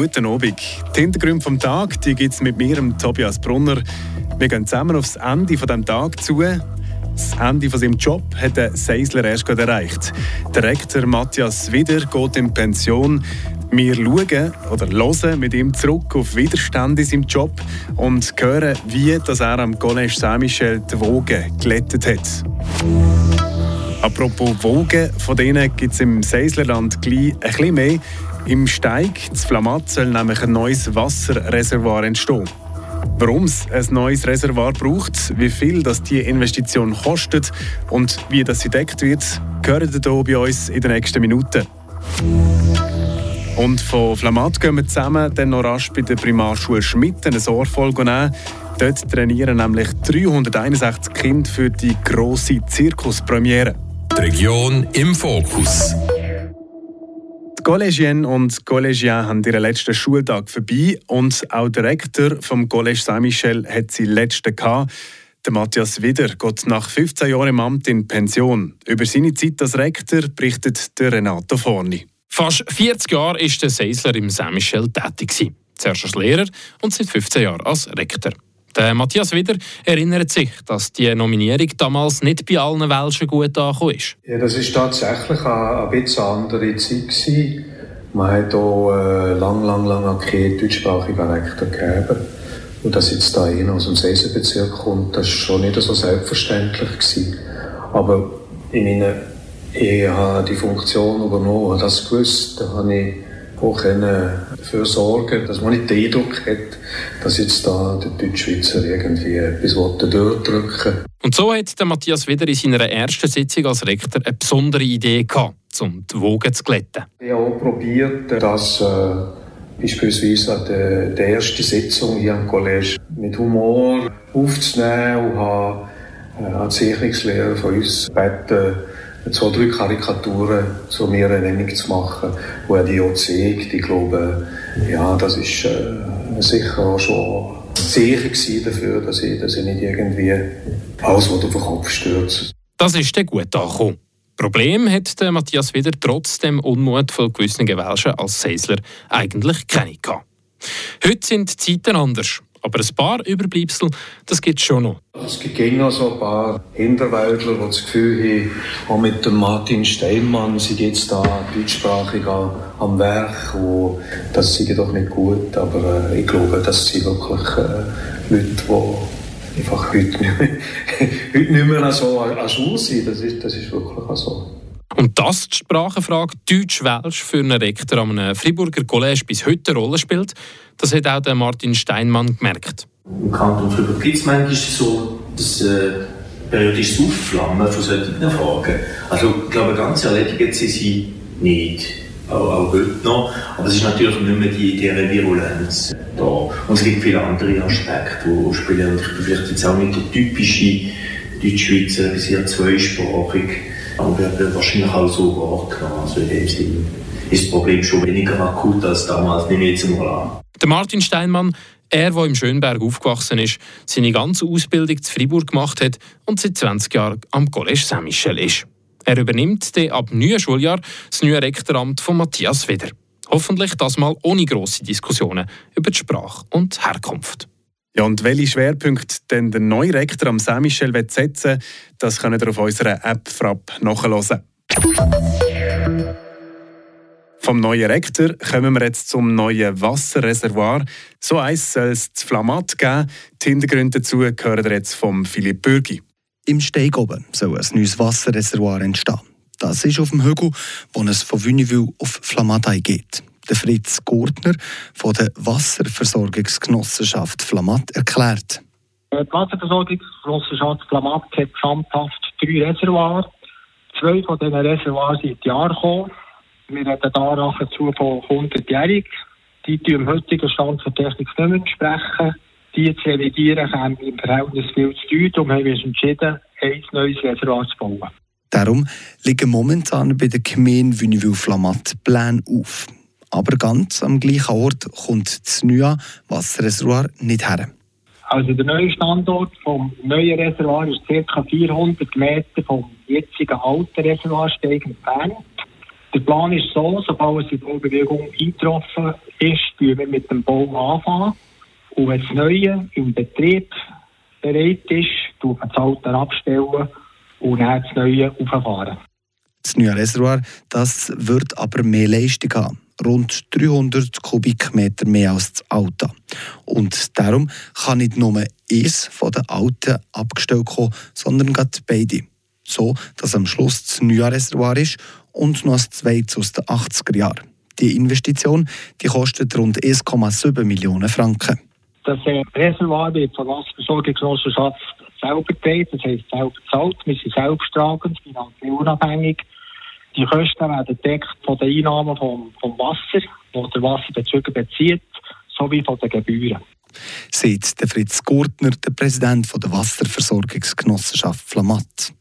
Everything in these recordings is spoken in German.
guten Abend. Die Hintergründe vom Tag gibt es mit mir, Tobias Brunner. Wir gehen zusammen aufs Ende von dem Tag zu. Das Ende von seinem Job hat der Seisler erst gerade erreicht. Der Rektor Matthias Wider geht in Pension. Wir schauen oder hören mit ihm zurück auf Widerstand in seinem Job und hören, wie dass er am Collège Saint-Michel die Wogen glättet hat. Apropos Wogen, von denen gibt es im Seislerland gleich ein bisschen mehr. Im Steig, zu Flamatt, soll nämlich ein neues Wasserreservoir entstehen. Warum es ein neues Reservoir braucht, wie viel das die Investition kostet und wie das sie deckt wird, hören ihr hier bei uns in den nächsten Minuten. Und von Flamatt gehen wir zusammen dann noch rasch bei der Primarschule Schmidt eine Sorgfolge nehmen. Dort trainieren nämlich 361 Kinder für die grosse Zirkuspremiere. Die Region im Fokus. Collegienne und Collegiens haben ihren letzten Schultag vorbei und auch der Rektor vom Collège Saint-Michel hat seinen letzten gehabt. Der Matthias Wider geht nach 15 Jahren im Amt in Pension. Über seine Zeit als Rektor berichtet der Renato Forni. Fast 40 Jahre war der Seisler im Saint-Michel tätig. Zuerst als Lehrer und seit 15 Jahren als Rektor. Der Matthias Wider erinnert sich, dass die Nominierung damals nicht bei allen Welschen gut angekommen ist. Ja, das ist tatsächlich eine, ein bisschen andere Zeit gewesen. Man hat auch äh, lang, lang, lang keinen deutschsprachigen Rektor gegeben. Und dass jetzt da einer aus dem Seisenbezirk kommt, das war schon nicht so selbstverständlich. Gewesen. Aber in meiner Ehe habe die Funktion übernommen, habe das gewusst, da habe ich auch dafür sorgen dass man nicht den Eindruck hat, dass jetzt da der Deutschschweizer irgendwie etwas durchdrücken Und so hat der Matthias wieder in seiner ersten Sitzung als Rektor eine besondere Idee gehabt, um die Wogen zu glätten. Ich habe auch probiert, dass äh, beispielsweise an der, der ersten Sitzung hier am College mit Humor aufzunehmen und habe äh, als Zeichnungslehrer von uns gebeten, zwei, drei Karikaturen zu mir Ernennung zu machen, wo er die auch zeigt. Ich glaube, ja, das ist äh, sicher auch schon Zeichen dafür, dass ich, dass ich nicht irgendwie alles auf den Kopf stürze. Das ist dann gut angekommen. Problem hat der Matthias wieder trotz dem Unmut von gewissen Gewälschen als Seisler eigentlich keine gehabt. Heute sind die Zeiten anders. Aber ein paar Überbleibsel, das gibt es schon noch. Es gibt noch so ein paar Hinterwäldler, die das Gefühl haben, auch mit dem Martin Steinmann sind jetzt da deutschsprachig am Werk, wo das sei doch nicht gut, aber äh, ich glaube, das sind wirklich äh, Leute, die einfach heute nicht mehr, heute nicht mehr so an Schule sind. Das ist, das ist wirklich so. Und dass die Sprachenfrage Deutsch-Welsch für einen Rektor an einem Friburger College bis heute eine Rolle spielt, das hat auch Martin Steinmann gemerkt. Im Kanton Fribourg gibt es manchmal so das äh, periodisches Aufflammen von solchen Fragen. Also ich glaube, ganz erledigt sind sie nicht. Auch, auch heute noch. Aber es ist natürlich nicht mehr die, die Virulenz da. Und es gibt viele andere Aspekte, die spielen. Und ich bin vielleicht jetzt auch nicht der typische Deutschschweizer, sehr zweisprachig aber wird wahrscheinlich auch so wahrgenommen. Also in dem Sinne ist das Problem schon weniger akut als damals, nehme ich jetzt mal an. Der Martin Steinmann, er, der im Schönberg aufgewachsen ist, seine ganze Ausbildung zu Fribourg gemacht hat und seit 20 Jahren am Collège Saint-Michel ist. Er übernimmt dann ab neuen Schuljahr das neue Rektoramt von Matthias wieder. Hoffentlich das mal ohne grosse Diskussionen über die Sprache und Herkunft. Ja, und welche Schwerpunkte denn der neue Rektor am Saint-Michel setzen das könnt ihr auf unserer App Frapp nachhören. Vom neuen Rektor kommen wir jetzt zum neuen Wasserreservoir. So eins soll es zu Flamatt geben. Die Hintergründe dazu gehören jetzt vom Philipp Bürgi. Im Steig oben soll ein neues Wasserreservoir entstehen. Das ist auf dem Hügel, wo es von Wünnewil auf Flamatt geht der Fritz Gurtner von der Wasserversorgungsgenossenschaft Flamatt erklärt. Die Wasserversorgungsgenossenschaft Flamatt hat gesamthaft drei Reservoirs. Zwei von diesen Reservoirs sind in die gekommen. Wir reden da nahezu von 100-jährig. Die tun im heutigen Stand der Technik nicht mehr entsprechen. Die zu revidieren käme im Verhältnis viel zu teuer. Darum haben wir uns entschieden, ein neues Reservoir zu bauen. Darum liegen momentan bei der Gemeinde Wünnewil-Flamatt Pläne auf. Aber ganz am gleichen Ort kommt das neue Wasserreservoir nicht her. Also der neue Standort vom neuen Reservoir ist ca. 400 Meter vom jetzigen alten Reservoirsteg entfernt. Der Plan ist so, sobald die Baubewegung eingetroffen ist, wir mit dem Bau anfangen. Und wenn das Neue im Betrieb bereit ist, tut man das Alte abstellen und dann das Neue auffahren. Das neue Reservoir das wird aber mehr Leistung haben. Rund 300 Kubikmeter mehr als das Alte. Und darum kann nicht nur eins von den Alten abgestellt kommen, sondern gerade beide. So, dass am Schluss das neue Reservoir ist und noch das zweite aus den 80er Jahren. Die Investition die kostet rund 1,7 Millionen Franken. Das äh, Reservoir wird von der Wasserversorgungsgenossenschaft selber getragen, das heisst selber bezahlt. Wir sind selbsttragend, finanziell unabhängig. Die Kosten werden gedeckt von den Einnahmen vom, vom Wasser, die der Wasserbezüger bezieht, sowie von den Gebühren. Sagt der Fritz Gurtner, der Präsident der Wasserversorgungsgenossenschaft Flamatt.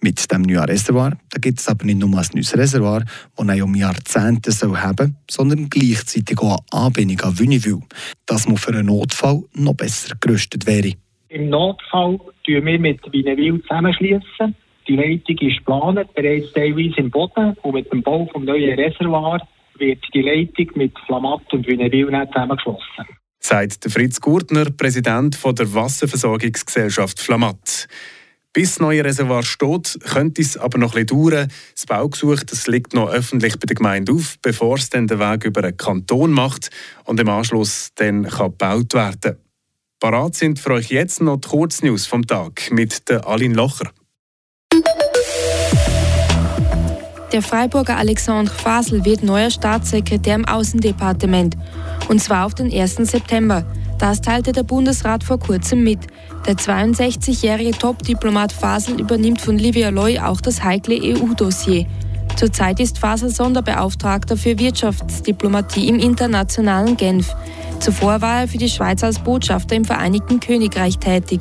Mit dem neuen Reservoir da gibt es aber nicht nur ein neues Reservoir, das er um Jahrzehnte soll haben sondern gleichzeitig auch eine Anbindung an Wünnewil, dass man für einen Notfall noch besser gerüstet wäre. Im Notfall schließen wir mit Wünnewil zusammenschließen. Die Leitung ist geplant, bereits teilweise im Boden und mit dem Bau des neuen Reservoir wird die Leitung mit Flamatt und Wünnewil zusammengeschlossen. Sagt Fritz Gurtner, Präsident der Wasserversorgungsgesellschaft Flamatt. Bis das neue Reservoir steht, könnte es aber noch bisschen dauern. Das Baugesuch das liegt noch öffentlich bei der Gemeinde auf, bevor es dann den Weg über einen Kanton macht und im Anschluss dann kann gebaut werden Parat sind für euch jetzt noch die Kurznews vom Tag mit der Aline Locher. Der Freiburger Alexandre Fasel wird neuer Staatssekretär im Außendepartement. Und zwar auf den 1. September. Das teilte der Bundesrat vor kurzem mit. Der 62-jährige Top-Diplomat Fasel übernimmt von Livia Loy auch das heikle EU-Dossier. Zurzeit ist Fasel Sonderbeauftragter für Wirtschaftsdiplomatie im internationalen Genf. Zuvor war er für die Schweiz als Botschafter im Vereinigten Königreich tätig.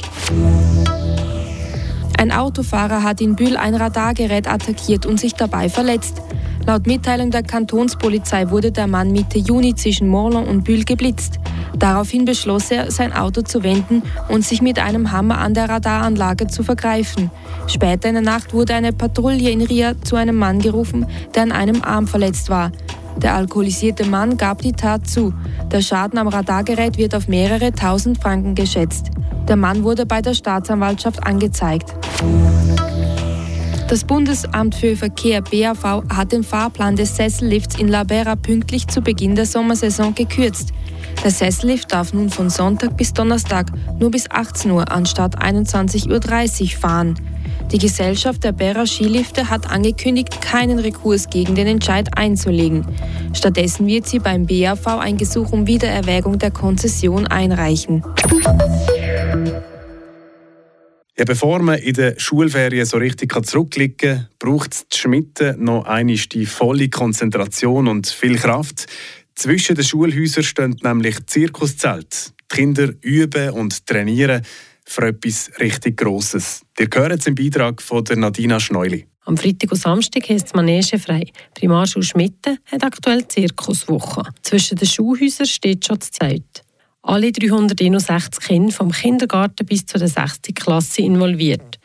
Ein Autofahrer hat in Bühl ein Radargerät attackiert und sich dabei verletzt. Laut Mitteilung der Kantonspolizei wurde der Mann Mitte Juni zwischen Morlon und Bühl geblitzt. Daraufhin beschloss er, sein Auto zu wenden und sich mit einem Hammer an der Radaranlage zu vergreifen. Später in der Nacht wurde eine Patrouille in Ria zu einem Mann gerufen, der an einem Arm verletzt war. Der alkoholisierte Mann gab die Tat zu. Der Schaden am Radargerät wird auf mehrere tausend Franken geschätzt. Der Mann wurde bei der Staatsanwaltschaft angezeigt. Das Bundesamt für Verkehr BAV hat den Fahrplan des Sessellifts in La Bera pünktlich zu Beginn der Sommersaison gekürzt. Der Sessellift darf nun von Sonntag bis Donnerstag nur bis 18 Uhr anstatt 21.30 Uhr fahren. Die Gesellschaft der Bera Skilifte hat angekündigt, keinen Rekurs gegen den Entscheid einzulegen. Stattdessen wird sie beim BAV ein Gesuch um Wiedererwägung der Konzession einreichen. Ja, bevor man in der Schulferien so richtig zurückblicken kann, braucht es Schmiede noch eine die volle Konzentration und viel Kraft. Zwischen den Schulhäusern stehen nämlich Zirkuszelte. Die Kinder üben und trainieren für etwas richtig Grosses. Ihr hört im Beitrag von der Nadina Schneuli. Am Freitag und Samstag heisst es Manege frei. Primarschule Schmitten hat aktuell Zirkuswoche. Zwischen den Schulhäusern steht schon die Zeit. Alle 361 Kinder vom Kindergarten bis zur 6. Klasse involviert.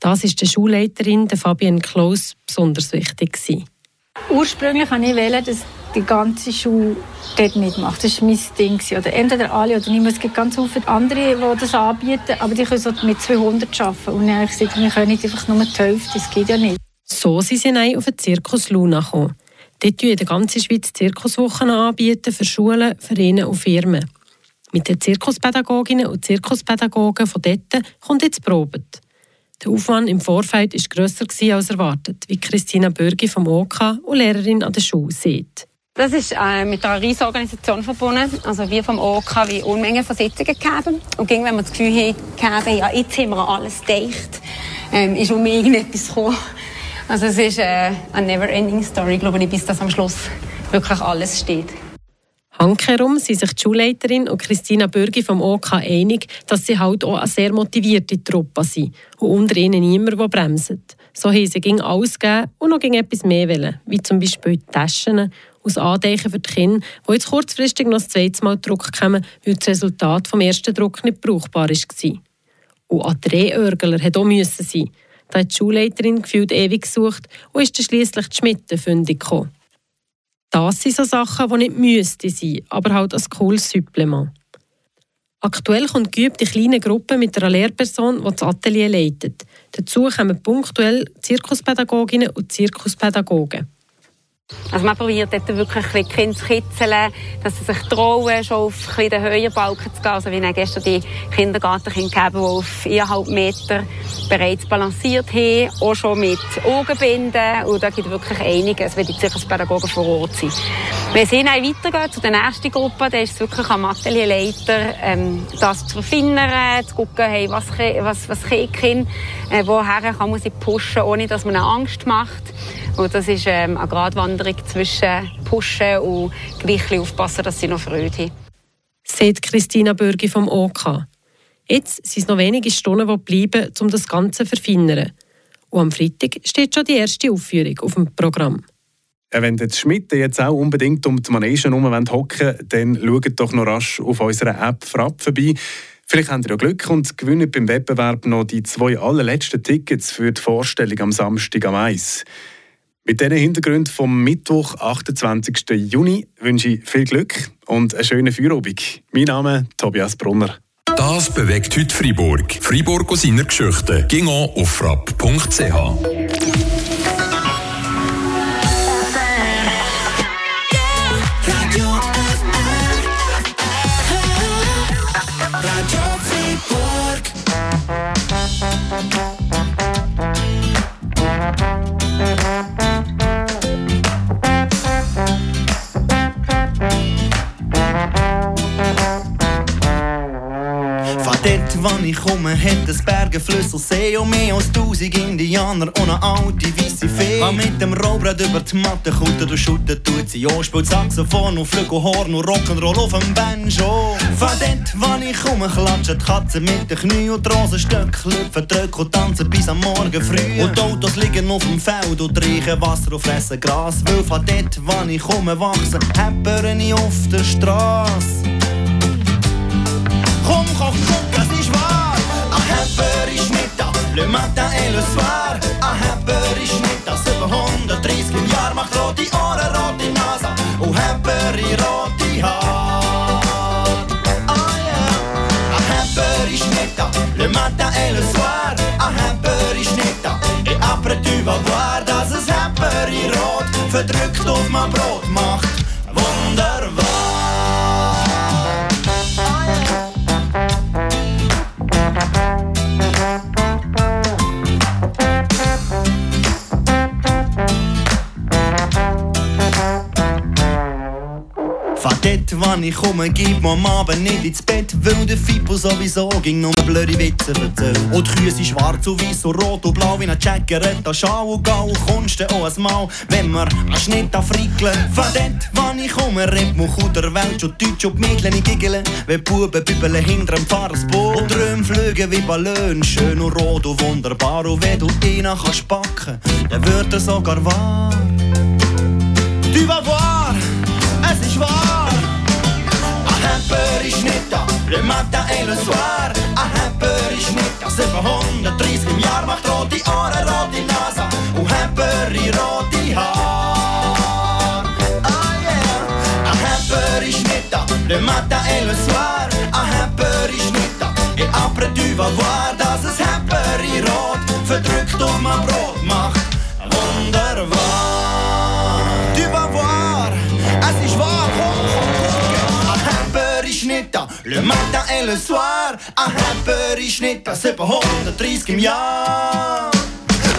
Das ist der Schulleiterin der Fabienne Klaus besonders wichtig. Gewesen. Ursprünglich wollte ich, dass die ganze Schule dort mitmacht. Das war mein Ding. Oder entweder alle oder niemand. Es gibt ganz viele andere, die das anbieten, aber die können so mit 200 arbeiten. Und dann habe ich gesagt, wir können nicht einfach nur die Hälfte, das geht ja nicht. So sind sie dann auf den Zirkus Luna gekommen. Dort in der ganzen Schweiz Zirkuswochen anbieten für Schulen, Vereine und Firmen. Mit den Zirkuspädagoginnen und Zirkuspädagogen von dort kommt jetzt probet. Der Aufwand im Vorfeld war grösser als erwartet, wie Christina Bürgi vom OK und Lehrerin an der Schule sieht. Das ist äh, mit einer riesigen Organisation verbunden. Also wir vom OK wie Unmengen von Sitzungen gegeben. Und ging, wenn wir das Gefühl haben, ja, jetzt haben wir alles dicht, ähm, ist um irgendetwas gekommen. Also es ist äh, eine never-ending Story, glaube ich, bis das am Schluss wirklich alles steht. Handkehrum sind sich die Schulleiterin und Christina Bürgi vom OK einig, dass sie halt auch eine sehr motivierte Truppe sind und unter ihnen niemand, der bremst. So haben sie ging alles gegeben und noch ging etwas mehr wollen, wie zum Beispiel Taschen aus Andenken für die Kinder, die jetzt kurzfristig noch das zweite Mal Druck weil das Resultat vom ersten Druck nicht brauchbar war. Und an Drehörgler hat auch müssen sein. Da hat die Schulleiterin gefühlt ewig gesucht und ist dann schliesslich die Schmitte fündig gekommen. Das sind so Sachen, die nicht müssten sein, aber halt als cooles Supplement. Aktuell kommt geübt die kleine Gruppe mit einer Lehrperson, die das Atelier leitet. Dazu kommen punktuell Zirkuspädagoginnen und Zirkuspädagogen. Also man probiert dort wirklich ein Kinder zu kitzeln, dass sie sich trauen, schon auf den höheren Balken zu gehen. Also wie ich gestern die Kindergartenkinder gegeben, die auf 1,5 Meter bereits balanciert haben, auch schon mit Augenbinden. Und da gibt es wirklich einiges, wenn die Zirkuspädagogen vor Ort sind. Wenn sie dann weitergehen zu der nächsten Gruppe, dann ist es wirklich am Atelierleiter, ähm, das zu verfeinern, zu gucken, hey, was, was, was Kind, äh, woher kann man sie pushen, ohne dass man Angst macht. Und das ist ähm, eine Gratwanderung zwischen Pushen und gleich aufpassen, dass sie noch Freude haben. Sagt Christina Bürgi vom OK. Jetzt sind es noch wenige Stunden, die bleiben, um das Ganze zu verfeinern. Und am Freitag steht schon die erste Aufführung auf dem Programm. Wenn die Schmidt jetzt auch unbedingt um die Manege herum hocken dann schaut doch noch rasch auf unserer App Frapp vorbei. Vielleicht habt ihr ja Glück und gewinnt beim Wettbewerb noch die zwei allerletzten Tickets für die Vorstellung am Samstag am Eis. Mit diesen Hintergründen vom Mittwoch, 28. Juni, wünsche ich viel Glück und eine schöne Feierabend. Mein Name ist Tobias Brunner. Das bewegt heute Freiburg. Freiburg aus seiner Geschichte. Ging auf frapp.ch. wann ich komme, hat es Berge, Flüsse See und mehr als tausend Indianer und eine alte weisse Fee. War mit dem Rollbrett über die Matte, kuttert und schüttet, tut sie an, spielt Saxophon und Flügelhorn und Rock'n'Roll auf dem Banjo. Von dort, wann ich komme, klatschen die Katzen mit den Knie und die Rosenstöcke lüpfen, drücken und tanzen bis am Morgen früh. Und die Autos liegen auf dem Feld und riechen Wasser und fressen Gras, weil von dort, wann ich komme, wachsen Häppern auf der Straße. Komm, komm, komm, le matin et le soir. Ein Hepper ist nicht da, 730 im Jahr macht rote Ohren, rote Nase und Hepper in rote Haar. Ah yeah. Ein Hepper ist nicht da, le matin et le soir. Ein Hepper ist nicht da, et après tu vas voir, dass es Hepper in rot verdrückt auf mein Brot macht. Wann ich komme, gib mir am Abend nicht ins Bett, weil der Fippo sowieso ging nur blöde Witze erzählt. Und die Kühe sind schwarz und weiß und rot und blau wie ein Jackeretta, Schau und Gau, kommst du auch ein Mal, wenn wir einen Schnitt afrikeln. Von dort, wann ich komme, redet man gut der Welt schon Deutsch und die Mädchen nicht giggeln, wenn Buben bübeln hinter dem Fahrersboot. Und Träume fliegen wie Ballon, schön und rot und wunderbar. Und wenn du ihn kannst packen, dann wird er sogar wahr. Du vas voir, Hamper ist nicht da, le matin et le soir. Ein Hamper ist nicht da, 730 im Jahr macht rote Ohren, rote Nase und Hamper in rote Haar. Ah yeah, ein Hamper ist nicht da, le matin et le soir. Ein Hamper ist nicht da, et après tu vas voir, le matin et le soir. Ein nicht das 730 im Jahr.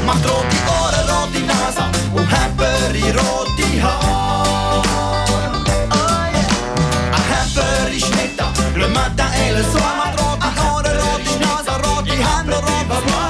Macht rote Ohren, rote Nase und Hamper in rote Haar. Oh yeah. Ein da, le matin et le soir. Macht rote Ohren, rote Nase, rote Hände, rote Blumen,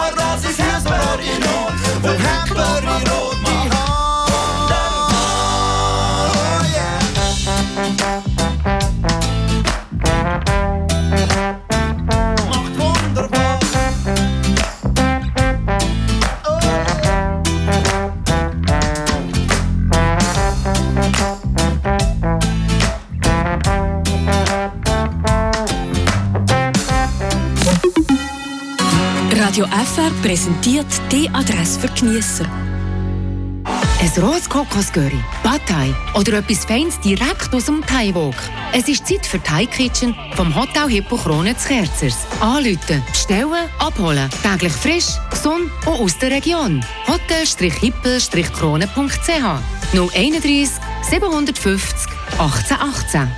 Radio FR präsentiert die Adresse für Genießer. Ein rohes Kokosgurri, Batei oder etwas Feines direkt aus dem Thai-Wok. Es ist Zeit für Thai Kitchen vom Hotel Hippo Krone zu Kerzers. Anrufen, bestellen, abholen. Täglich frisch, gesund und aus der Region. Hotel-Hippel-Krone.ch 031 750 1818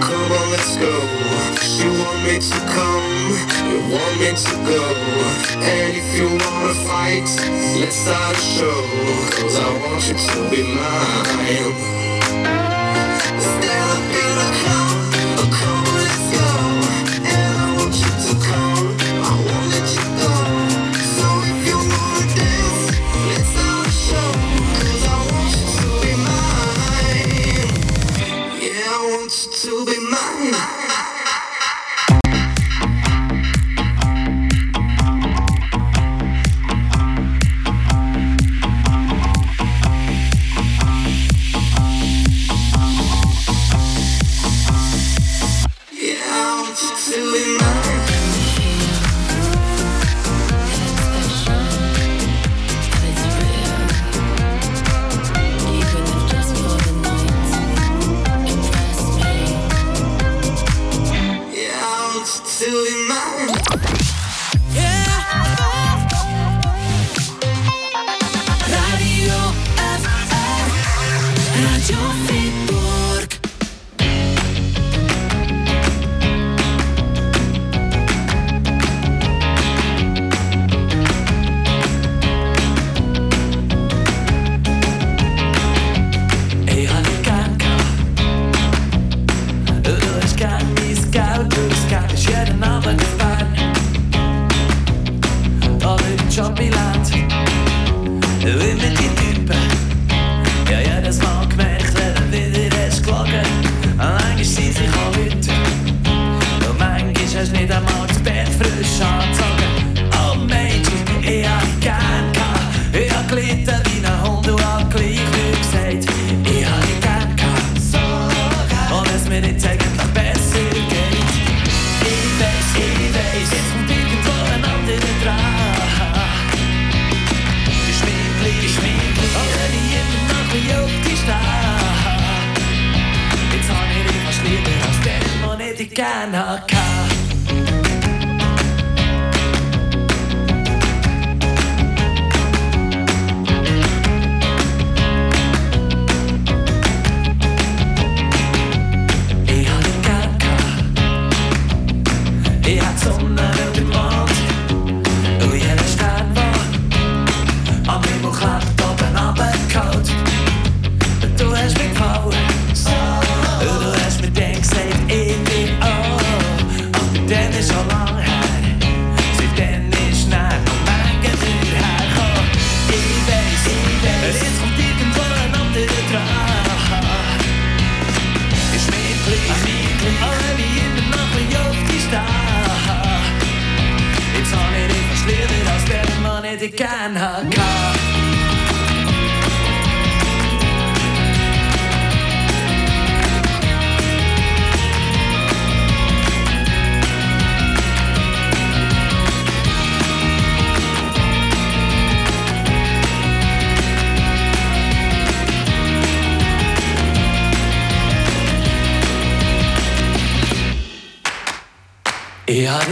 come, on, let's go. You want me to come, you want me to go. And if you wanna fight, let's start a show. Cause I want you to be mine.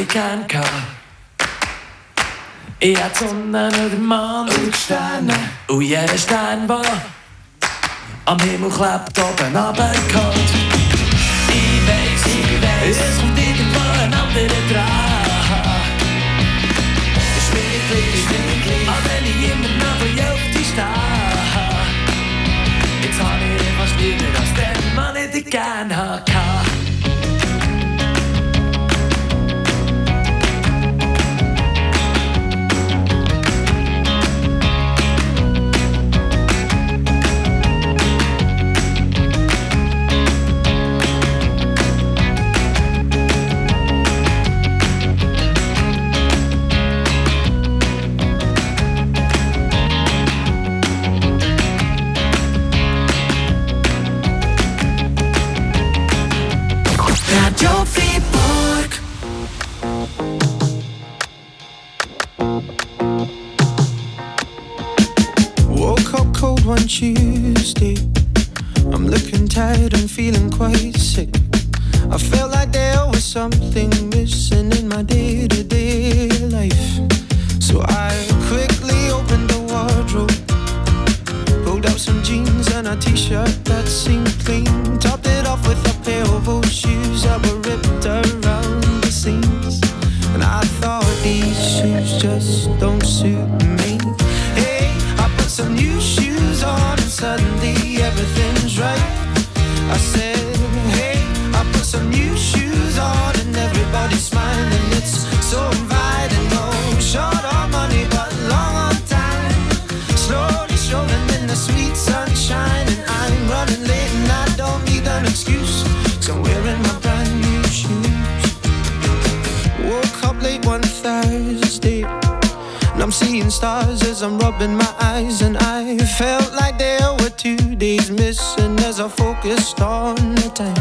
kan I att sonen och dimman Und jeder Gärdestjärn var Am Himmel klebt, oben abgekalt Ich weiß, ich weiß Es kommt irgendwann ein anderer dran Ich bin nicht gleich, ich wenn ich immer noch von dir auf dich stehe Jetzt habe ich fast niemand als den Mann, den ich gern hatte And I'm seeing stars as I'm rubbing my eyes, and I felt like there were two days missing as I focused on the time.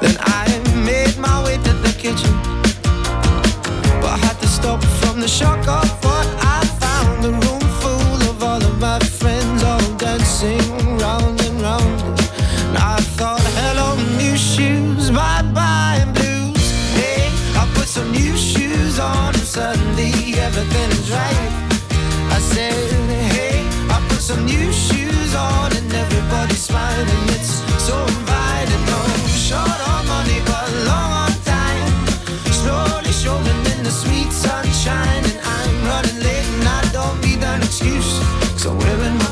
Then I made my way to the kitchen, but I had to stop from the shock of what I everything is right. I said, hey, I put some new shoes on and everybody's smiling. It's so inviting. No short on money, but long on time. Slowly showing in the sweet sunshine. And I'm running late and I don't need an excuse. Cause I'm wearing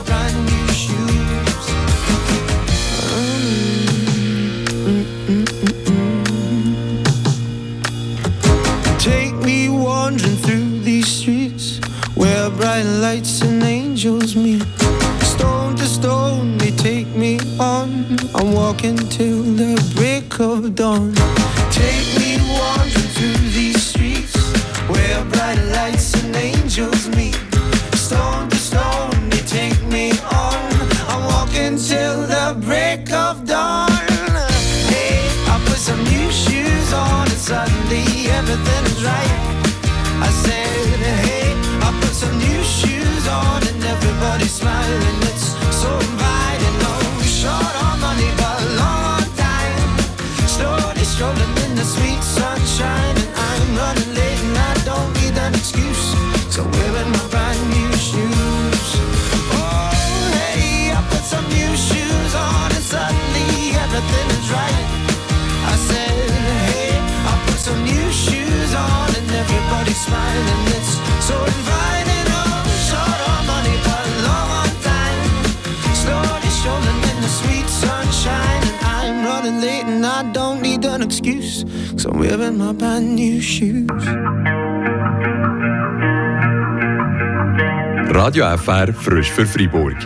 lights and angels meet. Stone to stone, they take me on. I'm walking till the break of dawn. excuse, cause I'm wearing my brand new shoes. Radio FR frisch für Fribourg.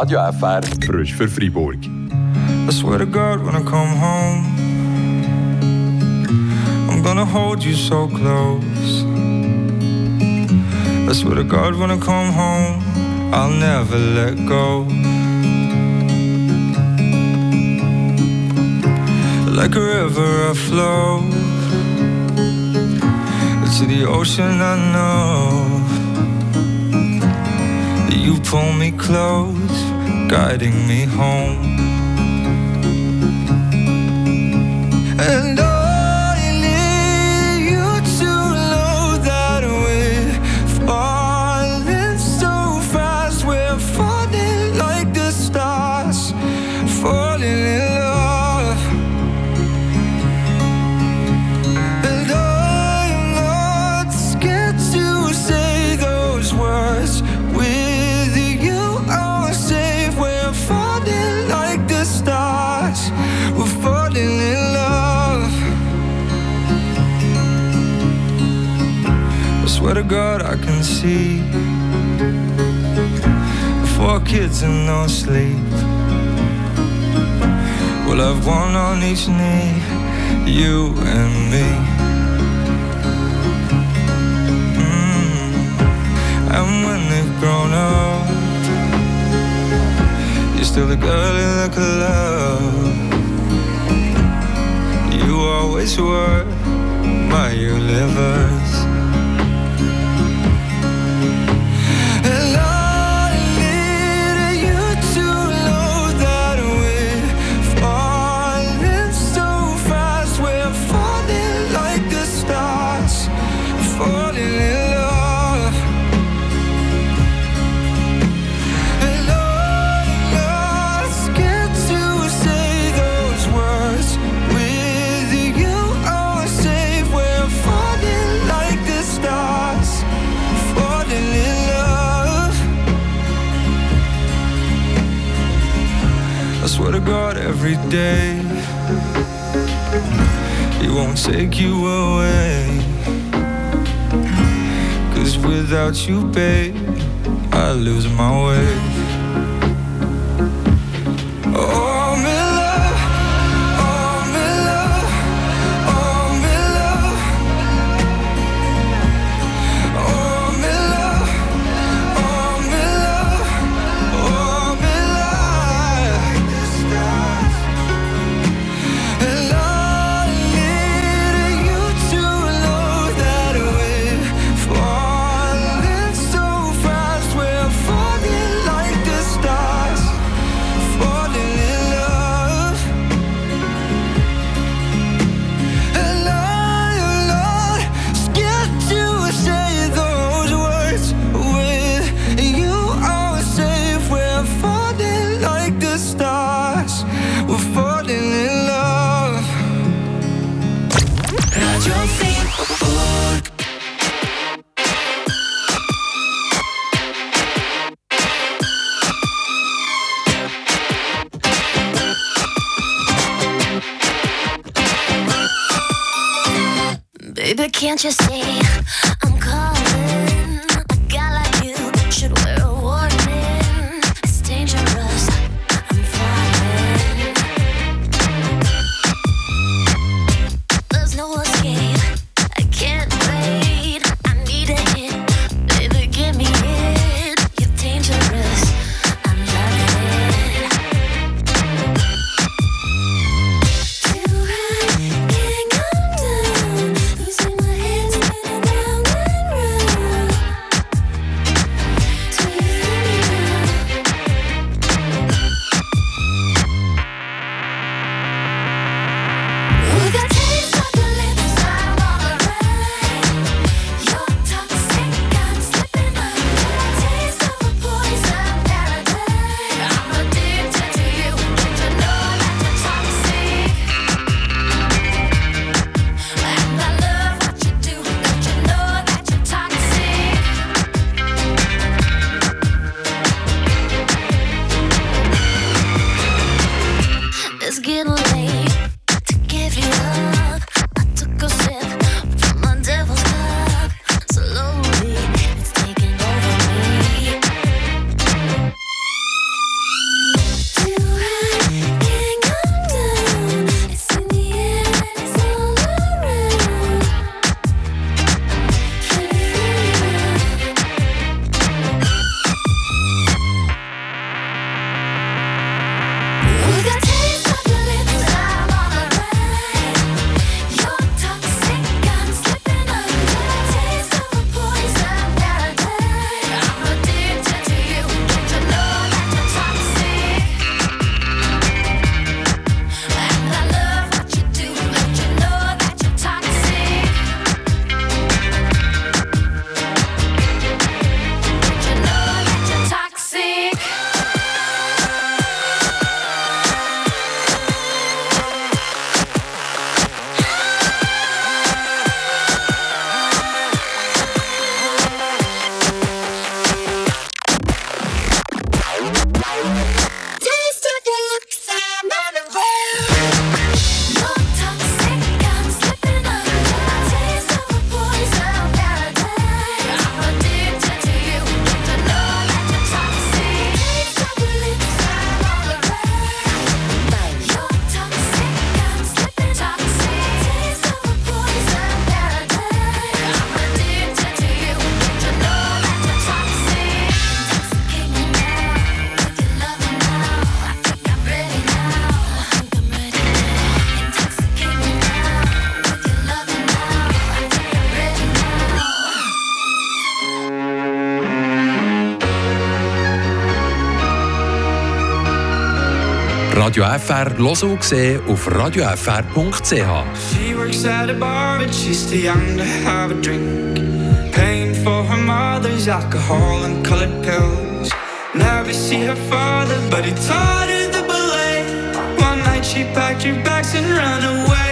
Radio FR, frisch für Freiburg. I swear to God when I come home, I'm gonna hold you so close. I swear to God when I come home, I'll never let go. Like a river I flow to the ocean I know. You pull me close, guiding me home. And swear to God, I can see four kids and no sleep. We'll have one on each knee, you and me. Mm. And when they've grown up, you're still the girl in the club. You always were my universe. Every day He won't take you away. Cause without you, babe, I lose my way. Radio FR hören und sehen auf radiofr.ch. She works at a bar but she's too young to have a drink. Paying for her mother's alcohol and colored pills. Never see her father but he taught her the ballet. One night she packed her bags and ran away.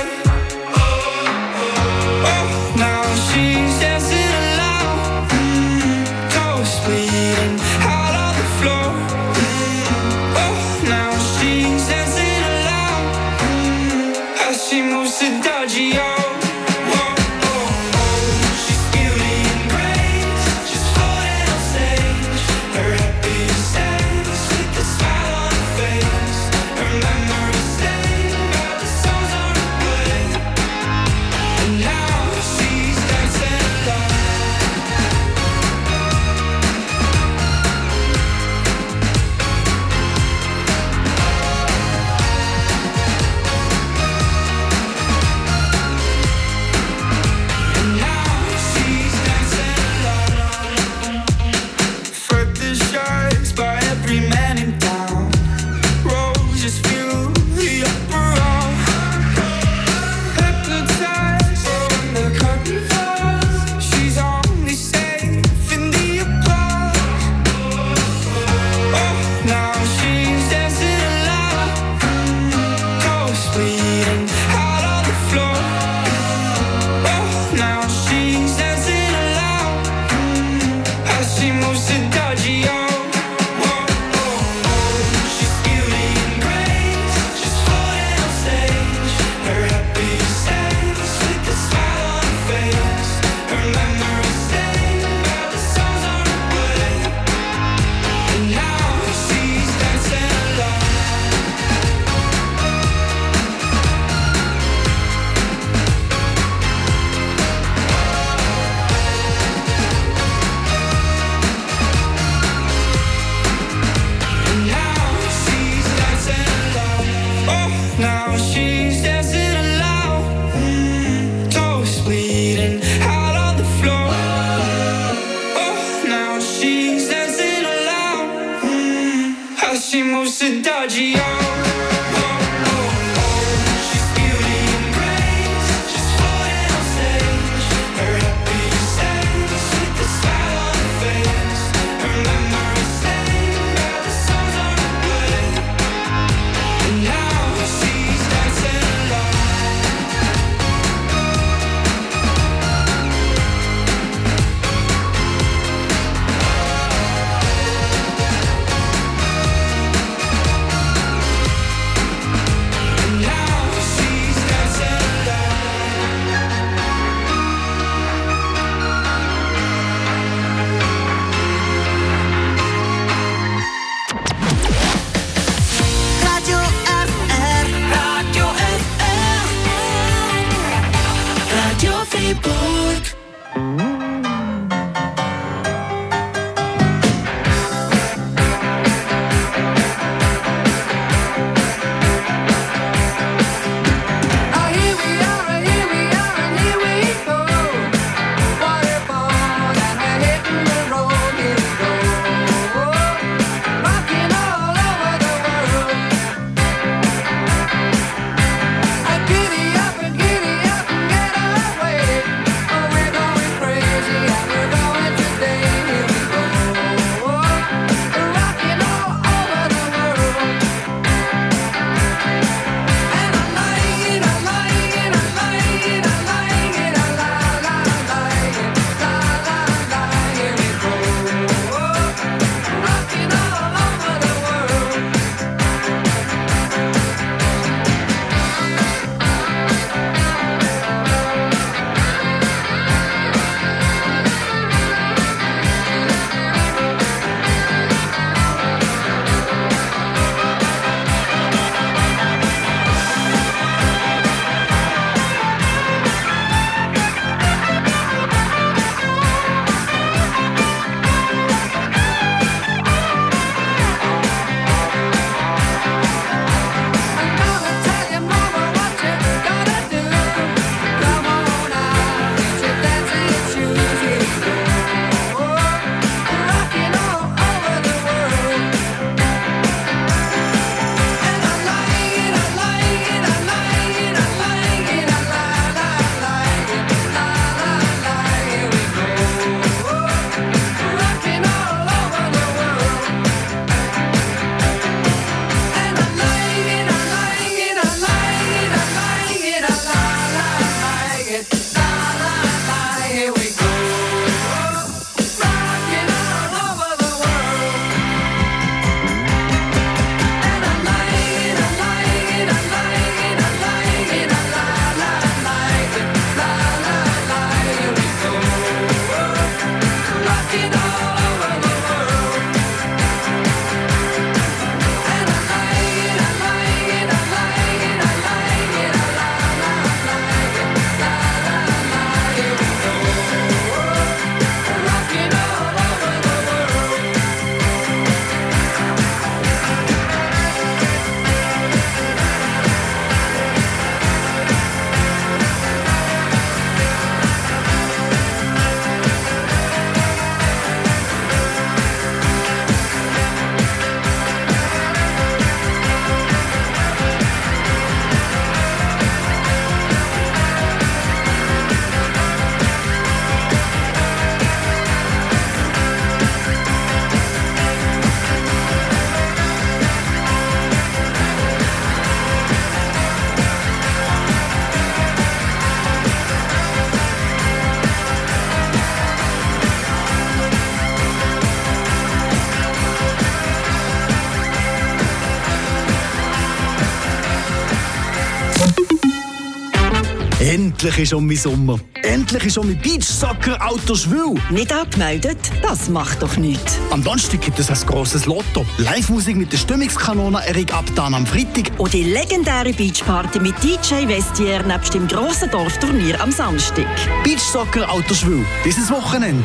Endlich ist um mein Sommer. Endlich ist um mein Beachsoccer Auto schwül. Nicht abgemeldet? Das macht doch nichts. Am Donnerstag gibt es ein grosses Lotto. Live-Musik mit der Stimmungskanone Erik Abdan am Freitag. Und die legendäre Beachparty mit DJ Vestier nebst dem grossen Dorfturnier am Samstag. Beachsoccer Auto schwül. Dieses Wochenende.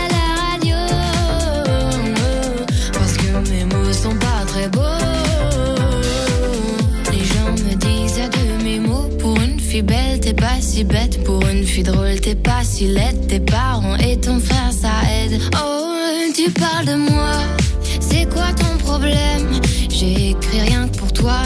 Belle t'es pas si bête. Pour une fille drôle t'es pas si laide. Tes parents et ton frère ça aide. Oh tu parles de moi. C'est quoi ton problème? J'ai écrit rien que pour toi